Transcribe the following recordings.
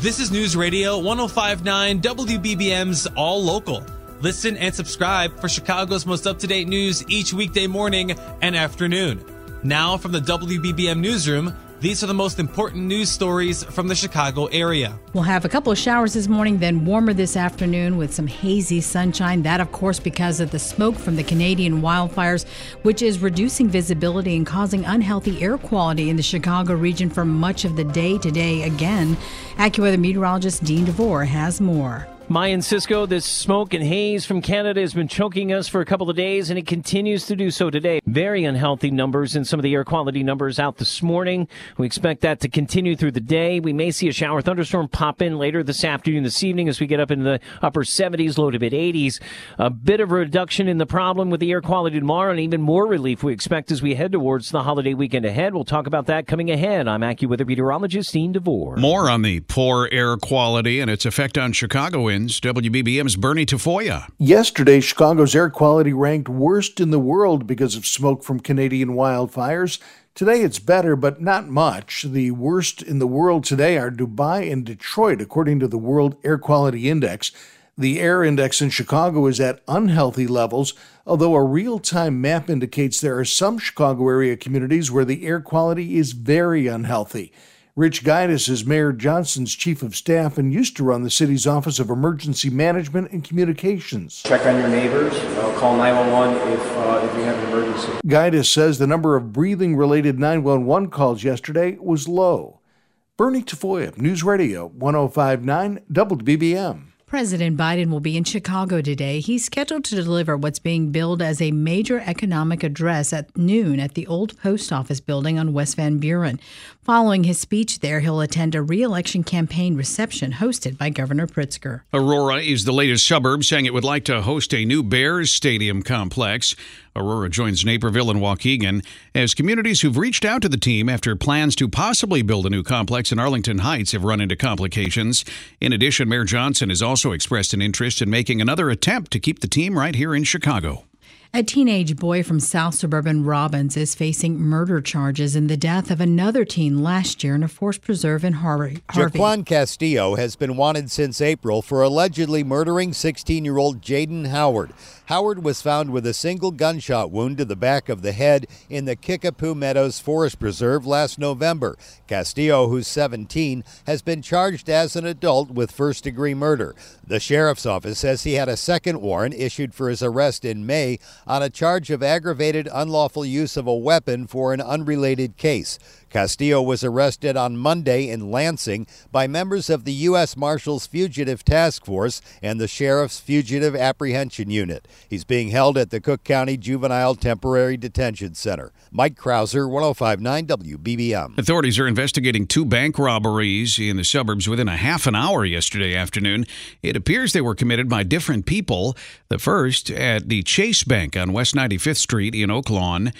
This is News Radio 1059 WBBM's All Local. Listen and subscribe for Chicago's most up to date news each weekday morning and afternoon. Now, from the WBBM Newsroom, these are the most important news stories from the Chicago area. We'll have a couple of showers this morning, then warmer this afternoon with some hazy sunshine. That, of course, because of the smoke from the Canadian wildfires, which is reducing visibility and causing unhealthy air quality in the Chicago region for much of the day today. Again, AccuWeather meteorologist Dean DeVore has more. Mayan Cisco, this smoke and haze from Canada has been choking us for a couple of days, and it continues to do so today. Very unhealthy numbers in some of the air quality numbers out this morning. We expect that to continue through the day. We may see a shower thunderstorm pop in later this afternoon, this evening, as we get up into the upper 70s, low to mid 80s. A bit of a reduction in the problem with the air quality tomorrow, and even more relief we expect as we head towards the holiday weekend ahead. We'll talk about that coming ahead. I'm AccuWeather meteorologist Dean DeVore. More on the poor air quality and its effect on Chicagoans. WBBM's Bernie Tafoya. Yesterday, Chicago's air quality ranked worst in the world because of smoke from Canadian wildfires. Today it's better, but not much. The worst in the world today are Dubai and Detroit, according to the World Air Quality Index. The air index in Chicago is at unhealthy levels, although a real time map indicates there are some Chicago area communities where the air quality is very unhealthy. Rich Guidice is Mayor Johnson's chief of staff and used to run the city's Office of Emergency Management and Communications. Check on your neighbors. Uh, call 911 if, uh, if you have an emergency. Guidice says the number of breathing related 911 calls yesterday was low. Bernie Tafoya, News Radio 1059 WBBM. President Biden will be in Chicago today. He's scheduled to deliver what's being billed as a major economic address at noon at the old post office building on West Van Buren. Following his speech there, he'll attend a re-election campaign reception hosted by Governor Pritzker. Aurora is the latest suburb saying it would like to host a new Bears stadium complex. Aurora joins Naperville and Waukegan as communities who've reached out to the team after plans to possibly build a new complex in Arlington Heights have run into complications. In addition, Mayor Johnson has also expressed an interest in making another attempt to keep the team right here in Chicago. A teenage boy from South Suburban Robbins is facing murder charges in the death of another teen last year in a forced preserve in Harvey. Jaquan Castillo has been wanted since April for allegedly murdering 16 year old Jaden Howard. Howard was found with a single gunshot wound to the back of the head in the Kickapoo Meadows Forest Preserve last November. Castillo, who's 17, has been charged as an adult with first degree murder. The sheriff's office says he had a second warrant issued for his arrest in May on a charge of aggravated unlawful use of a weapon for an unrelated case. Castillo was arrested on Monday in Lansing by members of the U.S. Marshals Fugitive Task Force and the Sheriff's Fugitive Apprehension Unit. He's being held at the Cook County Juvenile Temporary Detention Center. Mike Krauser, 1059 WBBM. Authorities are investigating two bank robberies in the suburbs within a half an hour yesterday afternoon. It appears they were committed by different people. The first at the Chase Bank on West 95th Street in Oak Lawn.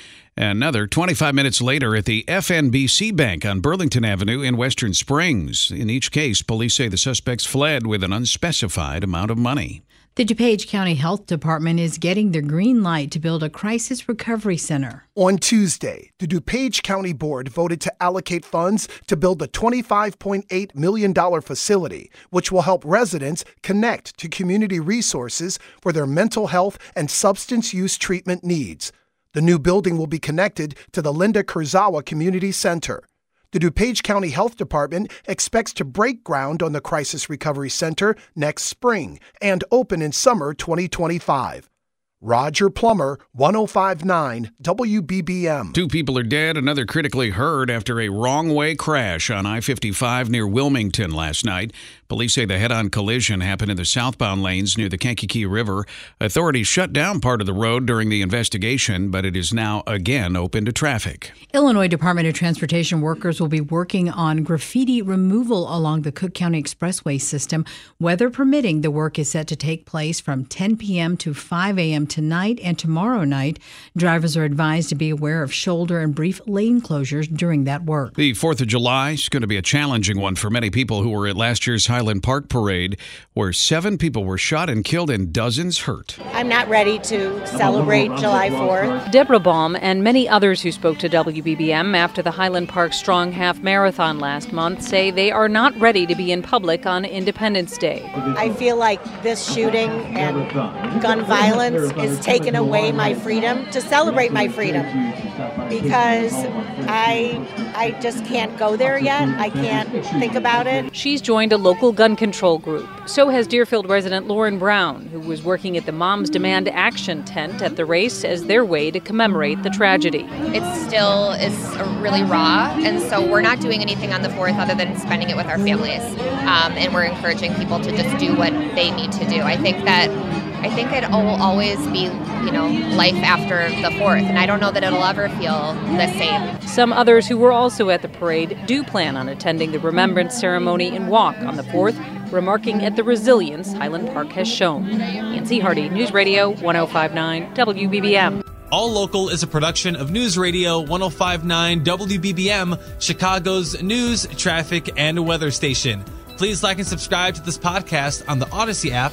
Another 25 minutes later at the FNBC Bank on Burlington Avenue in Western Springs. In each case, police say the suspects fled with an unspecified amount of money. The DuPage County Health Department is getting the green light to build a crisis recovery center. On Tuesday, the DuPage County Board voted to allocate funds to build a $25.8 million facility, which will help residents connect to community resources for their mental health and substance use treatment needs. The new building will be connected to the Linda Kurzawa Community Center. The DuPage County Health Department expects to break ground on the Crisis Recovery Center next spring and open in summer 2025. Roger Plummer, 1059 WBBM. Two people are dead, another critically hurt after a wrong way crash on I 55 near Wilmington last night. Police say the head on collision happened in the southbound lanes near the Kankakee River. Authorities shut down part of the road during the investigation, but it is now again open to traffic. Illinois Department of Transportation workers will be working on graffiti removal along the Cook County Expressway system. Weather permitting, the work is set to take place from 10 p.m. to 5 a.m. tonight and tomorrow night. Drivers are advised to be aware of shoulder and brief lane closures during that work. The 4th of July is going to be a challenging one for many people who were at last year's Highland Park Parade, where seven people were shot and killed and dozens hurt. I'm not ready to celebrate July 4th. Deborah Baum and many others who spoke to WBBM after the Highland Park Strong Half Marathon last month say they are not ready to be in public on Independence Day. I feel like this shooting and gun violence is taking away my freedom to celebrate my freedom because I I just can't go there yet. I can't think about it. She's joined a local gun control group. So has Deerfield resident Lauren Brown, who was working at the Moms Demand Action tent at the race as their way to commemorate the tragedy. It still is really raw, and so we're not doing anything on the 4th other than spending it with our families. Um, and we're encouraging people to just do what they need to do. I think that I think it will always be, you know, life after the fourth, and I don't know that it'll ever feel the same. Some others who were also at the parade do plan on attending the remembrance ceremony and walk on the fourth, remarking at the resilience Highland Park has shown. Nancy Harty, News Radio 1059 WBBM. All Local is a production of News Radio 1059 WBBM, Chicago's news, traffic, and weather station. Please like and subscribe to this podcast on the Audacy app